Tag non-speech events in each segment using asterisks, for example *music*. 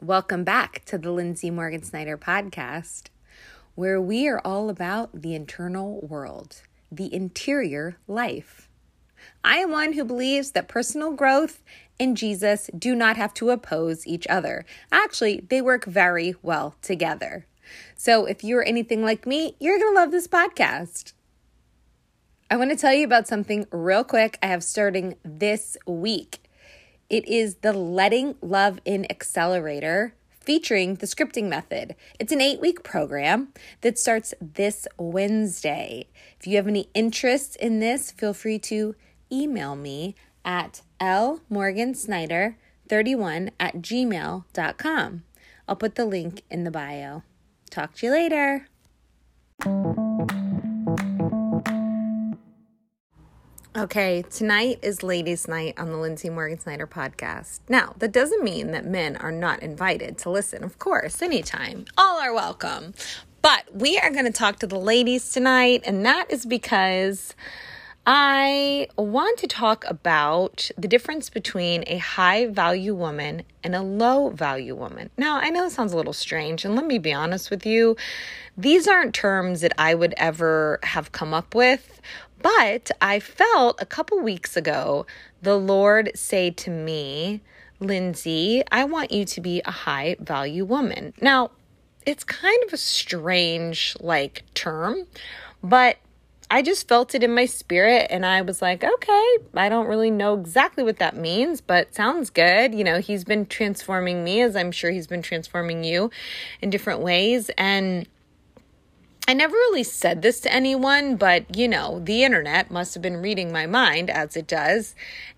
Welcome back to the Lindsay Morgan Snyder podcast, where we are all about the internal world, the interior life. I am one who believes that personal growth and Jesus do not have to oppose each other. Actually, they work very well together. So if you're anything like me, you're going to love this podcast. I want to tell you about something real quick I have starting this week. It is the Letting Love In Accelerator featuring the scripting method. It's an eight week program that starts this Wednesday. If you have any interest in this, feel free to email me at lmorgansnyder31 at gmail.com. I'll put the link in the bio. Talk to you later. Okay, tonight is ladies' night on the Lindsay Morgan Snyder podcast. Now, that doesn't mean that men are not invited to listen. Of course, anytime. All are welcome. But we are going to talk to the ladies tonight, and that is because I want to talk about the difference between a high value woman and a low value woman. Now, I know it sounds a little strange, and let me be honest with you. These aren't terms that I would ever have come up with, but I felt a couple weeks ago the Lord say to me, Lindsay, I want you to be a high value woman. Now, it's kind of a strange like term, but I just felt it in my spirit and I was like, okay, I don't really know exactly what that means, but sounds good. You know, he's been transforming me as I'm sure he's been transforming you in different ways. And I never really said this to anyone, but you know, the internet must have been reading my mind as it does.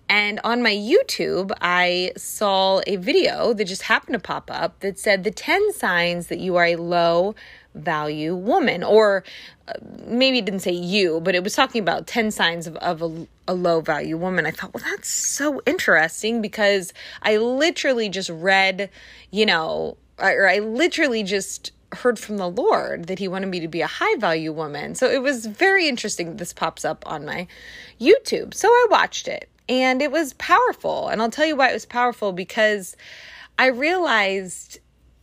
And on my YouTube, I saw a video that just happened to pop up that said the 10 signs that you are a low value woman. Or uh, maybe it didn't say you, but it was talking about 10 signs of, of a, a low value woman. I thought, well, that's so interesting because I literally just read, you know, or I literally just heard from the Lord that He wanted me to be a high value woman. So it was very interesting. This pops up on my YouTube. So I watched it and it was powerful. And I'll tell you why it was powerful because I realized,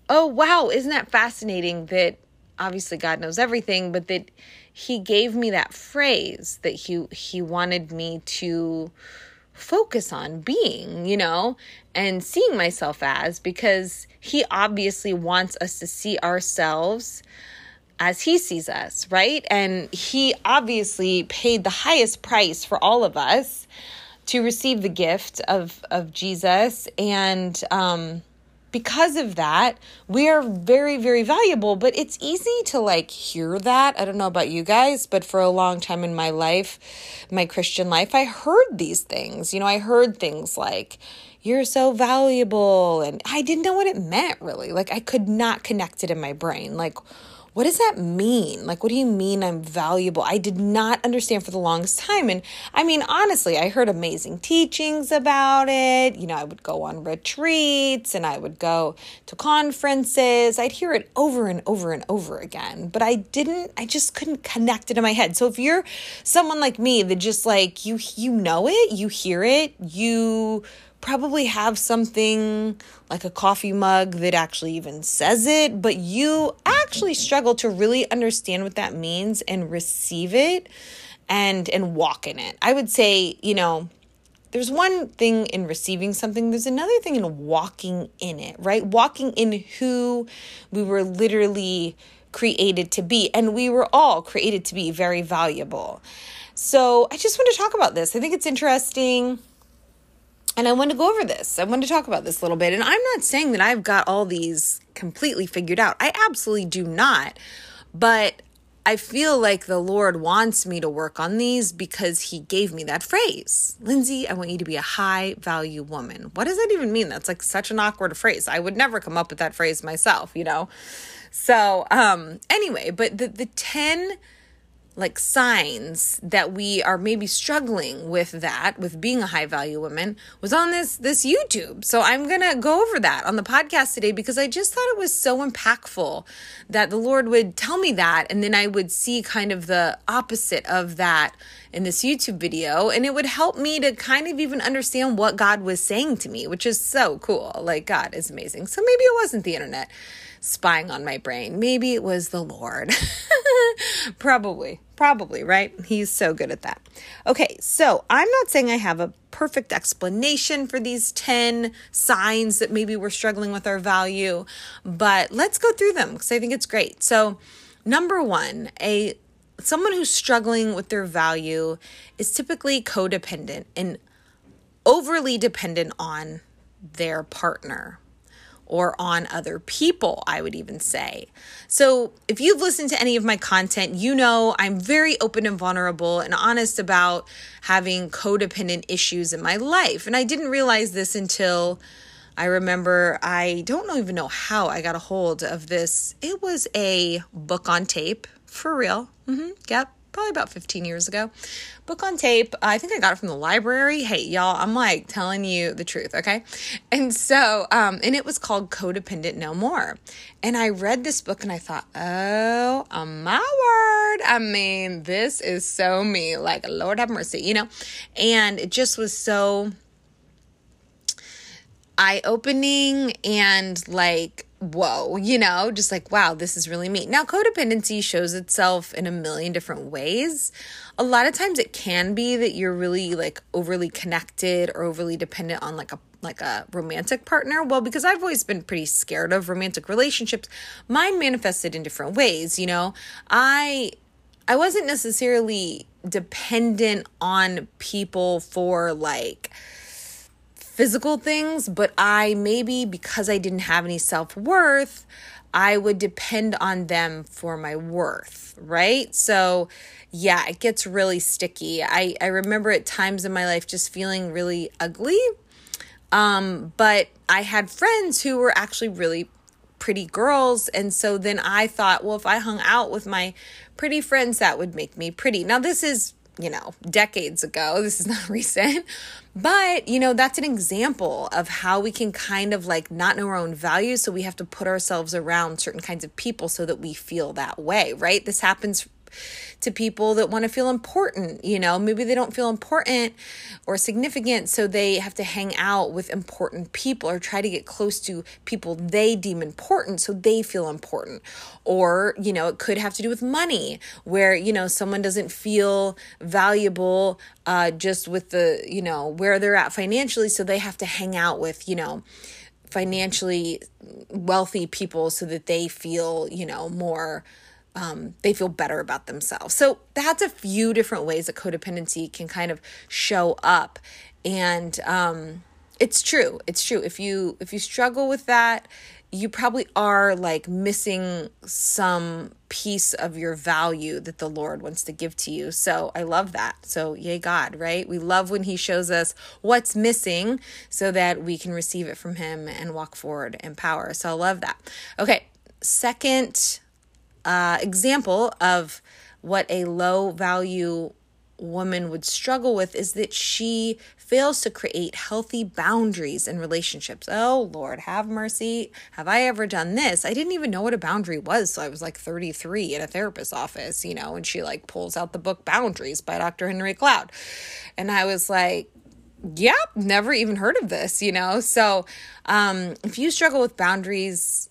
oh, wow, isn't that fascinating that obviously God knows everything, but that He gave me that phrase that He, he wanted me to focus on being, you know, and seeing myself as because he obviously wants us to see ourselves as he sees us, right? And he obviously paid the highest price for all of us to receive the gift of of Jesus and um because of that, we are very, very valuable, but it's easy to like hear that. I don't know about you guys, but for a long time in my life, my Christian life, I heard these things. You know, I heard things like, you're so valuable. And I didn't know what it meant really. Like, I could not connect it in my brain. Like, what does that mean? Like, what do you mean I'm valuable? I did not understand for the longest time. And I mean, honestly, I heard amazing teachings about it. You know, I would go on retreats and I would go to conferences. I'd hear it over and over and over again, but I didn't, I just couldn't connect it in my head. So if you're someone like me that just like you, you know it, you hear it, you, probably have something like a coffee mug that actually even says it, but you actually struggle to really understand what that means and receive it and and walk in it. I would say, you know, there's one thing in receiving something, there's another thing in walking in it, right? Walking in who we were literally created to be. And we were all created to be very valuable. So I just want to talk about this. I think it's interesting. And I want to go over this. I want to talk about this a little bit. And I'm not saying that I've got all these completely figured out. I absolutely do not. But I feel like the Lord wants me to work on these because He gave me that phrase. Lindsay, I want you to be a high value woman. What does that even mean? That's like such an awkward phrase. I would never come up with that phrase myself, you know? So, um, anyway, but the, the 10 like signs that we are maybe struggling with that with being a high value woman was on this this YouTube. So I'm going to go over that on the podcast today because I just thought it was so impactful that the Lord would tell me that and then I would see kind of the opposite of that in this YouTube video and it would help me to kind of even understand what God was saying to me, which is so cool. Like God is amazing. So maybe it wasn't the internet spying on my brain. Maybe it was the Lord. *laughs* probably, probably, right? He's so good at that. Okay, so I'm not saying I have a perfect explanation for these 10 signs that maybe we're struggling with our value, but let's go through them because I think it's great. So, number one, a someone who's struggling with their value is typically codependent and overly dependent on their partner or on other people, I would even say. So, if you've listened to any of my content, you know I'm very open and vulnerable and honest about having codependent issues in my life. And I didn't realize this until I remember I don't even know how I got a hold of this. It was a book on tape, for real. Mm-hmm. Yep probably about 15 years ago. Book on tape. I think I got it from the library. Hey, y'all, I'm like telling you the truth, okay? And so, um, and it was called Codependent No More. And I read this book and I thought, oh, oh my word. I mean, this is so me. Like, Lord have mercy, you know? And it just was so eye opening and like whoa, you know, just like, wow, this is really me. Now, codependency shows itself in a million different ways. A lot of times it can be that you're really like overly connected or overly dependent on like a like a romantic partner. Well, because I've always been pretty scared of romantic relationships, mine manifested in different ways, you know. I I wasn't necessarily dependent on people for like physical things, but I maybe because I didn't have any self worth, I would depend on them for my worth, right? So, yeah, it gets really sticky. I, I remember at times in my life just feeling really ugly. Um, but I had friends who were actually really pretty girls. And so then I thought, well, if I hung out with my pretty friends, that would make me pretty. Now, this is you know, decades ago. This is not *laughs* recent. But, you know, that's an example of how we can kind of like not know our own values. So we have to put ourselves around certain kinds of people so that we feel that way, right? This happens to people that want to feel important. You know, maybe they don't feel important or significant, so they have to hang out with important people or try to get close to people they deem important so they feel important. Or, you know, it could have to do with money, where, you know, someone doesn't feel valuable uh, just with the, you know, where they're at financially, so they have to hang out with, you know, financially wealthy people so that they feel, you know, more um, they feel better about themselves. So that's a few different ways that codependency can kind of show up, and um, it's true. It's true. If you if you struggle with that, you probably are like missing some piece of your value that the Lord wants to give to you. So I love that. So, yay, God, right? We love when He shows us what's missing so that we can receive it from Him and walk forward in power. So I love that. Okay, second uh, example of what a low value woman would struggle with is that she fails to create healthy boundaries in relationships. Oh, Lord, have mercy. Have I ever done this? I didn't even know what a boundary was. So I was like 33 in a therapist's office, you know, and she like pulls out the book Boundaries by Dr. Henry Cloud. And I was like, yep, never even heard of this, you know? So um, if you struggle with boundaries,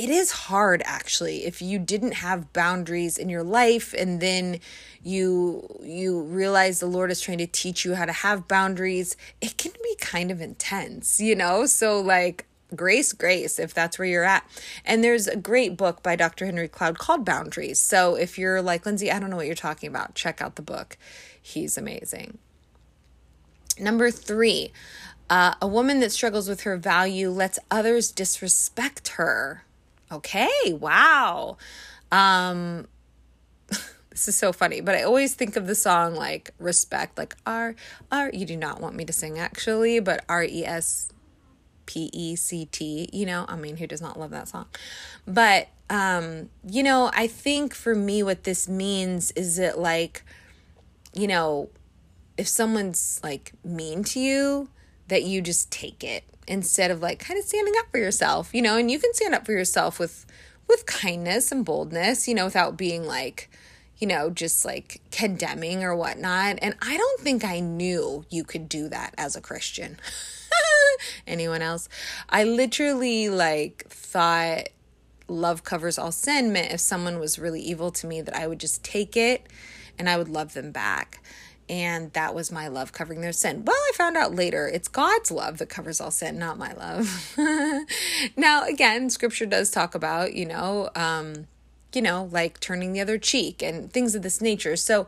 it is hard actually if you didn't have boundaries in your life and then you you realize the lord is trying to teach you how to have boundaries it can be kind of intense you know? So like grace grace if that's where you're at. And there's a great book by dr henry cloud called boundaries. So if you're like lindsay i don't know what you're talking about check out the book. He's amazing. Number three uh, a woman that struggles with her value lets others disrespect her Okay, wow. Um *laughs* this is so funny, but I always think of the song like respect, like R R you do not want me to sing actually, but R E S P E C T. You know, I mean, who does not love that song? But, um, you know, I think for me, what this means is it like, you know, if someone's like mean to you, that you just take it instead of like kind of standing up for yourself, you know, and you can stand up for yourself with with kindness and boldness, you know, without being like, you know, just like condemning or whatnot. And I don't think I knew you could do that as a Christian. *laughs* Anyone else? I literally like thought love covers all sin meant if someone was really evil to me that I would just take it and I would love them back. And that was my love covering their sin. Well, I found out later it's God's love that covers all sin, not my love. *laughs* now, again, scripture does talk about, you know, um, you know, like turning the other cheek and things of this nature. So,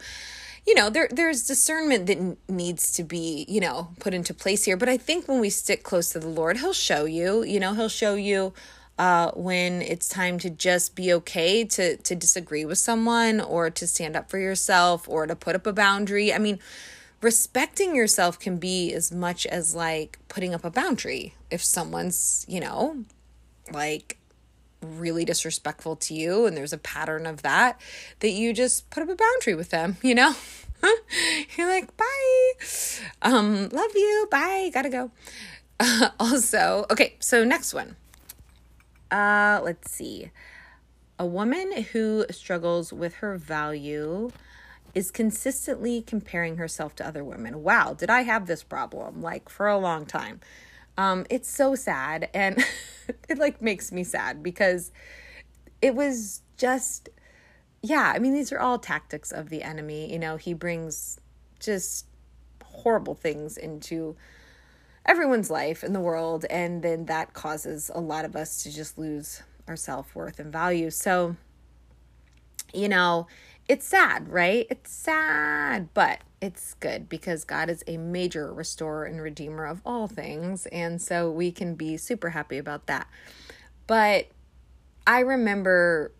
you know, there there's discernment that needs to be, you know, put into place here. But I think when we stick close to the Lord, He'll show you. You know, He'll show you uh, when it's time to just be okay to to disagree with someone or to stand up for yourself or to put up a boundary. I mean, respecting yourself can be as much as like putting up a boundary. If someone's, you know, like really disrespectful to you and there's a pattern of that that you just put up a boundary with them *laughs* you know? *laughs* You're like bye. Um love you. Bye. Gotta go. Uh, *laughs* also okay so next one uh let's see. A woman who struggles with her value is consistently comparing herself to other women. Wow did i have this problem like for a long time? Um, it's so sad and *laughs* it like makes me sad because it was just yeah, I mean these are all tactics of the enemy. You know, he brings just horrible things into everyone's life in the world and then that causes a lot of us to just lose our self-worth and value. So you know, it's sad, right? It's sad, but it's good because God is a major restorer and redeemer of all things. And so we can be super happy about that. But I remember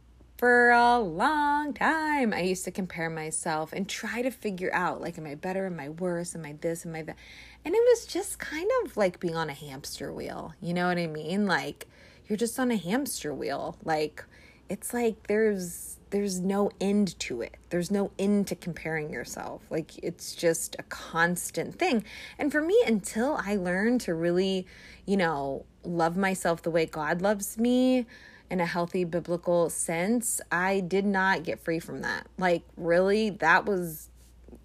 for a long time, I used to compare myself and try to figure out like, am I better? Am I worse? Am I this? Am I that? And it was just kind of like being on a hamster wheel. You know what I mean? Like, you're just on a hamster wheel. Like, it's like there's there's no end to it. There's no end to comparing yourself. Like it's just a constant thing. And for me, until I learned to really, you know, love myself the way God loves me in a healthy biblical sense, I did not get free from that. Like really, that was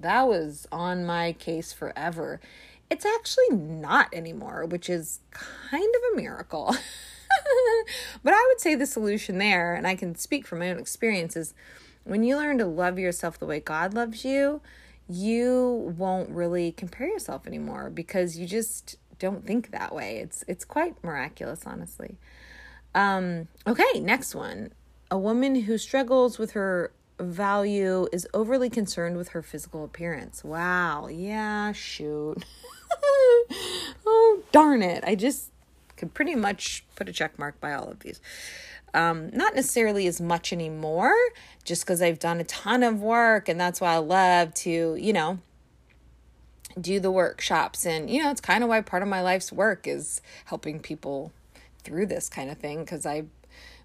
that was on my case forever. It's actually not anymore, which is kind of a miracle. *laughs* but I would say the solution there, and I can speak from my own experiences, when you learn to love yourself the way God loves you, you won't really compare yourself anymore because you just don't think that way. It's it's quite miraculous, honestly. Um, okay, next one. A woman who struggles with her value is overly concerned with her physical appearance. Wow. Yeah, shoot. *laughs* oh, darn it. I just could pretty much put a check mark by all of these. Um, not necessarily as much anymore, just because I've done a ton of work, and that's why I love to, you know, do the workshops. And, you know, it's kind of why part of my life's work is helping people through this kind of thing, because I,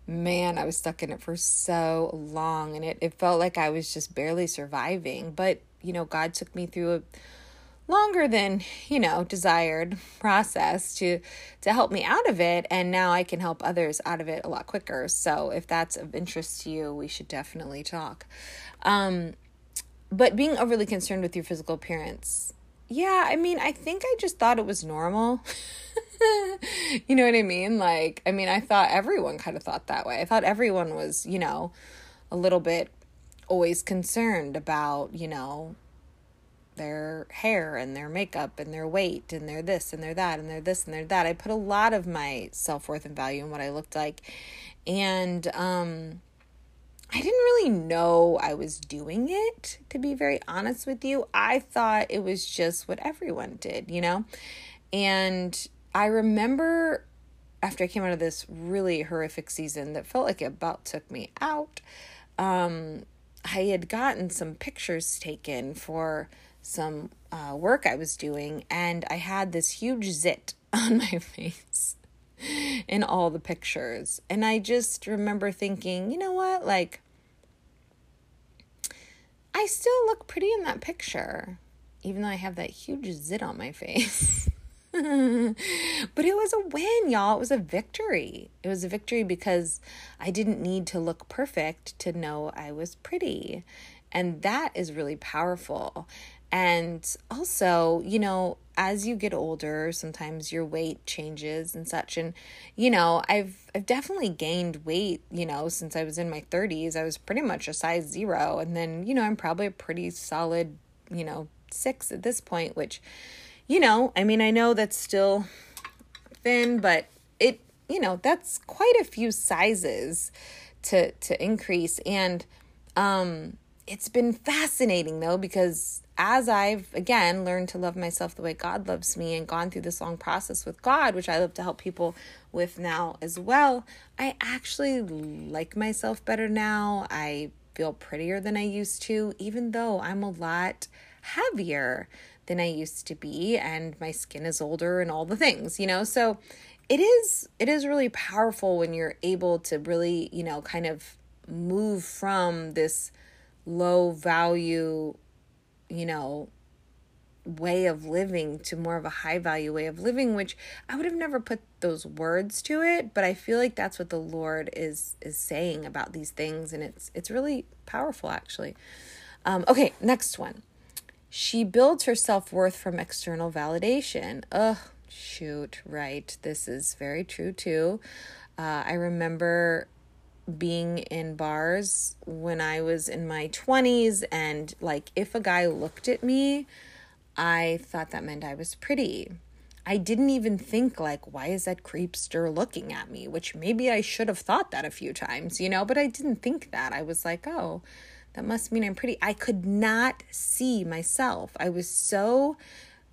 man, I was stuck in it for so long, and it, it felt like I was just barely surviving. But, you know, God took me through a longer than you know desired process to to help me out of it and now i can help others out of it a lot quicker so if that's of interest to you we should definitely talk um but being overly concerned with your physical appearance yeah i mean i think i just thought it was normal *laughs* *laughs* you know what i mean like i mean i thought everyone kind of thought that way i thought everyone was you know a little bit always concerned about you know their hair and their makeup and their weight and their this and their that and their this and their that. I put a lot of my self worth and value in what I looked like. And um, I didn't really know I was doing it, to be very honest with you. I thought it was just what everyone did, you know? And I remember after I came out of this really horrific season that felt like it about took me out, um, I had gotten some pictures taken for some uh, work I was doing, and I had this huge zit *laughs* on my face. in all the pictures. And I just remember thinking, you know what? Like, I still look pretty in that picture, even though I have that huge zit on my *laughs* face. *laughs* but it was a win, y'all. It was a victory. It was a victory because I didn't need to look perfect to know I was pretty. And that is really powerful. And also, you know, as you get older, sometimes your weight changes and such. And, you know, I've I've definitely gained weight, you know, since I was in my 30s. I was pretty much a size zero. And then, you know, I'm probably a pretty solid, you know, six at this point, which, you know, I mean, I know that's still thin, but it, you know, that's quite a few sizes to to increase. And um it's been fascinating though because as I've again learned to love myself the way God loves me and gone through this long process with God, which I love to help people with now as well, I actually like myself better now. I feel prettier than I used to, even though I'm a lot heavier than I used to be and my skin is older and all the things, you know? So it is it is really powerful when you're able to really, you know, kind of move from this low value you know, way of living to more of a high value way of living which I would have never put those words to it but I feel like that's what the Lord is is saying about these things and it's it's really powerful actually. Um okay, next one. She builds her self-worth from external validation. Ugh, shoot, right. This is very true too. Uh, I remember being in bars when I was in my 20s, and like if a guy looked at me, I thought that meant I was pretty. I didn't even think, like, why is that creepster looking at me? Which maybe I should have thought that a few times, you know, but I didn't think that. I was like, oh, that must mean I'm pretty. I could not see myself. I was so,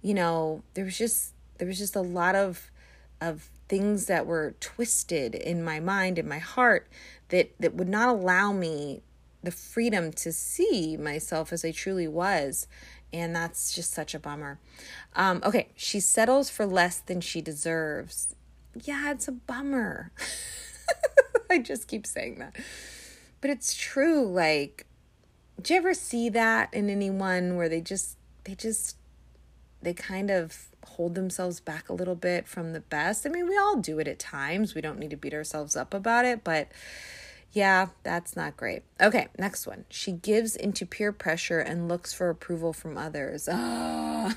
you know, there was just, there was just a lot of, of things that were twisted in my mind, in my heart, that that would not allow me the freedom to see myself as I truly was. And that's just such a bummer. Um, okay, she settles for less than she deserves. Yeah, it's a bummer. *laughs* I just keep saying that. But it's true. Like, do you ever see that in anyone where they just, they just, they kind of hold themselves back a little bit from the best? I mean, we all do it at times. We don't need to beat ourselves up about it, but yeah, that's not great. Okay, next one. She gives into peer pressure and looks for approval from others. *laughs* Oh.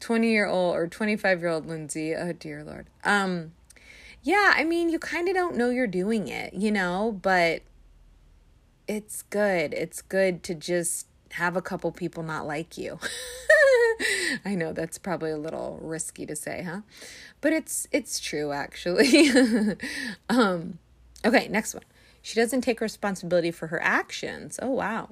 20 year old or 25 year old Lindsay. Oh, dear Lord. Um, yeah, I mean, you kind of don't know you're doing it, you know, but it's good. It's good to just have a couple people not like you. *laughs* I know that's probably a little risky to say, huh? But it's it's true actually. *laughs* um Okay, next one. She doesn't take responsibility for her actions. Oh, wow.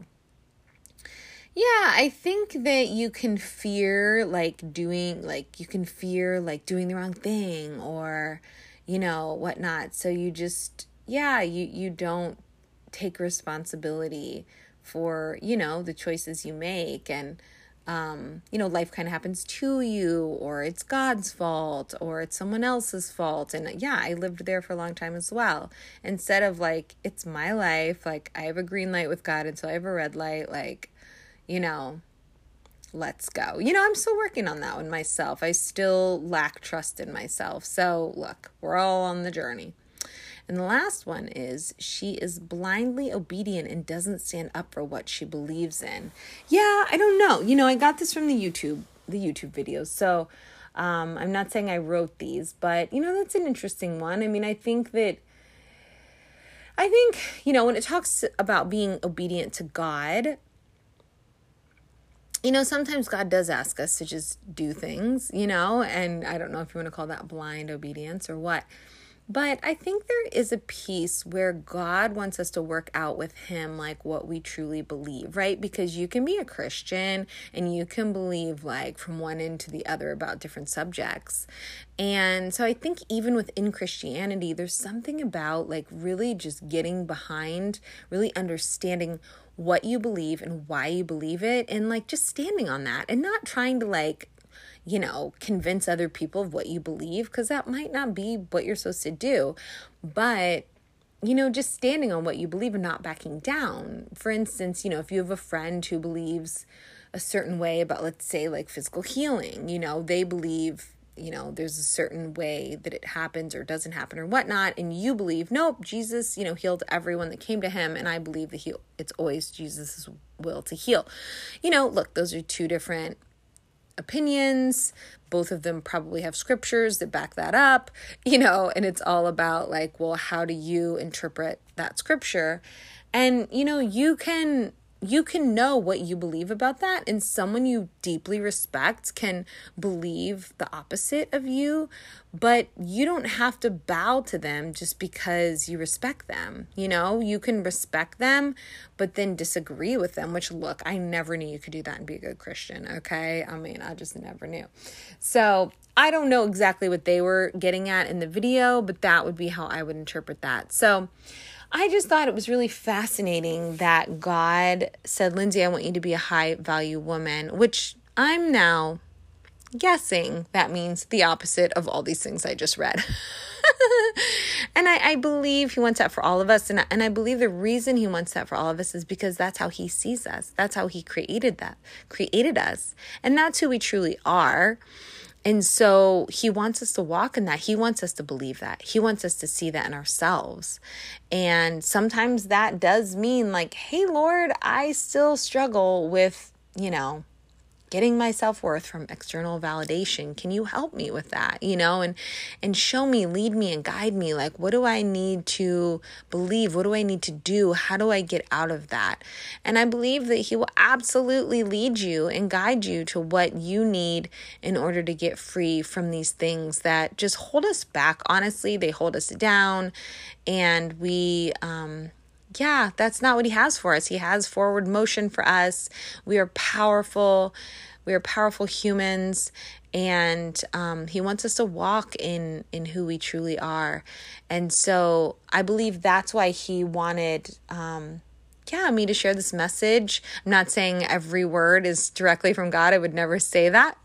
Yeah, I think that you can fear like doing, like, you can fear like doing the wrong thing or, you know, whatnot. So you just, yeah, you, you don't take responsibility for, you know, the choices you make. And, um, you know, life kind of happens to you, or it's God's fault, or it's someone else's fault. And yeah, I lived there for a long time as well. Instead of like, it's my life, like, I have a green light with God until I have a red light, like, you know, let's go. You know, I'm still working on that one myself. I still lack trust in myself. So, look, we're all on the journey. And the last one is she is blindly obedient and doesn't stand up for what she believes in. Yeah, I don't know. You know, I got this from the YouTube, the YouTube videos. So um, I'm not saying I wrote these, but you know, that's an interesting one. I mean, I think that I think, you know, when it talks about being obedient to God, you know, sometimes God does ask us to just do things, you know, and I don't know if you want to call that blind obedience or what. But I think there is a piece where God wants us to work out with Him like what we truly believe, right? Because you can be a Christian and you can believe like from one end to the other about different subjects. And so I think even within Christianity, there's something about like really just getting behind, really understanding what you believe and why you believe it, and like just standing on that and not trying to like you know, convince other people of what you believe because that might not be what you're supposed to do. But you know, just standing on what you believe and not backing down. For instance, you know, if you have a friend who believes a certain way about, let's say, like physical healing, you know, they believe, you know, there's a certain way that it happens or doesn't happen or whatnot, and you believe, nope, Jesus, you know, healed everyone that came to him, and I believe that he, it's always Jesus' will to heal. You know, look, those are two different opinions. Both of them probably have scriptures that back that up, *laughs* you know, and it's all about like, well, how do you interpret that scripture? And, you know, you can you can know what you believe about that and someone you deeply respect can believe the opposite of you but you don't have to bow to them just because you respect them you know? You can respect them but then disagree with them which look i never knew you could do that and be a good christian okay? I mean i just never knew. So i don't know exactly what they were getting at in the video but that would be how i would interpret that. So I just thought it was really fascinating that God said, Lindsay, I want you to be a high value woman, which I'm now guessing that means the opposite of all these things I just read. *laughs* and I, I, believe he wants that for all of us. And, and I believe the reason he wants that for all of us is because that's how he sees us. That's how he created that, created us. And that's who we truly are. And so he wants us to walk in that. He wants us to believe that. He wants us to see that in ourselves. And sometimes that does mean, like, hey, Lord, I still struggle with, you know, getting my self-worth from external validation. Can you help me with that? You know and and show me lead me and guide me. Like what do i need to believe? What do i need to do? How do i get out of that? And i believe that he will absolutely lead you and guide you to what you need in order to get free from these things that just hold us back. Honestly they hold us down and we um yeah, that's not what he has for us. He has forward motion for us. We are powerful. We are powerful humans, and um, he wants us to walk in in who we truly are. And so I believe that's why he wanted. Um, yeah, me to share this message. I'm not saying every word is directly from God. I would never say that.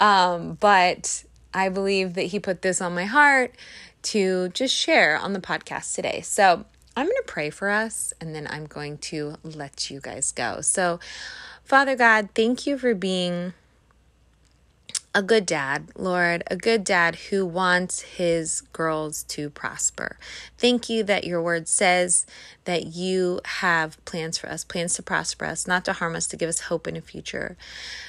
Um, but I believe that He put this on my heart to just share on the podcast today. So I'm going to pray for us and then I'm going to let you guys go. So, Father God, thank you for being a good dad, Lord, a good dad who wants his girls to prosper. Thank you that your word says that you have plans for us, plans to prosper us, not to harm us, to give us hope in a future.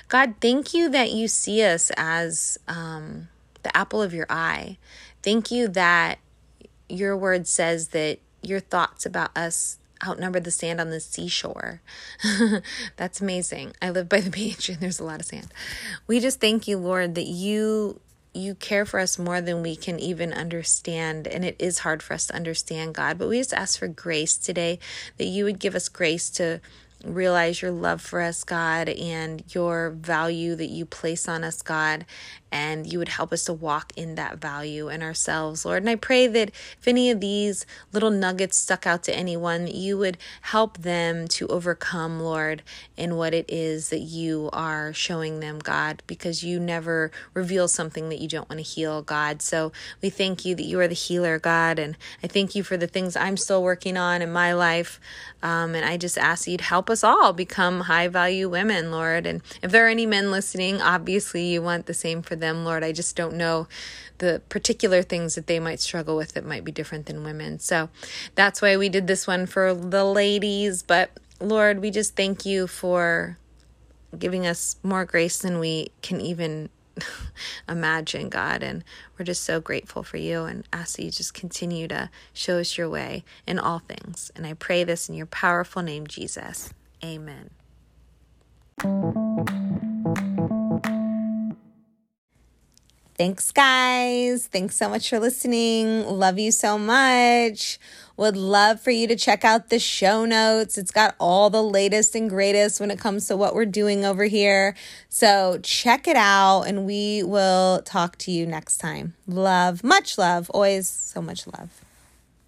God, thank you that you see us as um, the apple of your eye. Thank you that your word says that your thoughts about us outnumber the sand on the seashore. *laughs* That's amazing. I live by the beach and there's a lot of sand. We just thank you, Lord, that you you care for us more than we can even understand. And it is hard for us to understand, God. But we just ask for grace today that you would give us grace to realize your love for us, God, and your value that you place on us, God, and you would help us to walk in that value in ourselves, Lord. And I pray that if any of these little nuggets stuck out to anyone, you would help them to overcome, Lord, in what it is that you are showing them, God, because you never reveal something that you don't want to heal, God. So we thank you that you are the healer, God, and I thank you for the things I'm still working on in my life. Um, and I just ask you to help us all become high value women, Lord. And if there are any men listening, obviously you want the same for them, Lord. I just don't know the particular things that they might struggle with that might be different than women. So that's why we did this one for the ladies. But Lord, we just thank you for giving us more grace than we can even *laughs* imagine, God. And we're just so grateful for you and ask that you just continue to show us your way in all things. And I pray this in your powerful name, Jesus. Amen. Thanks, guys. Thanks so much for listening. Love you so much. Would love for you to check out the show notes. It's got all the latest and greatest when it comes to what we're doing over here. So check it out, and we will talk to you next time. Love, much love, always so much love.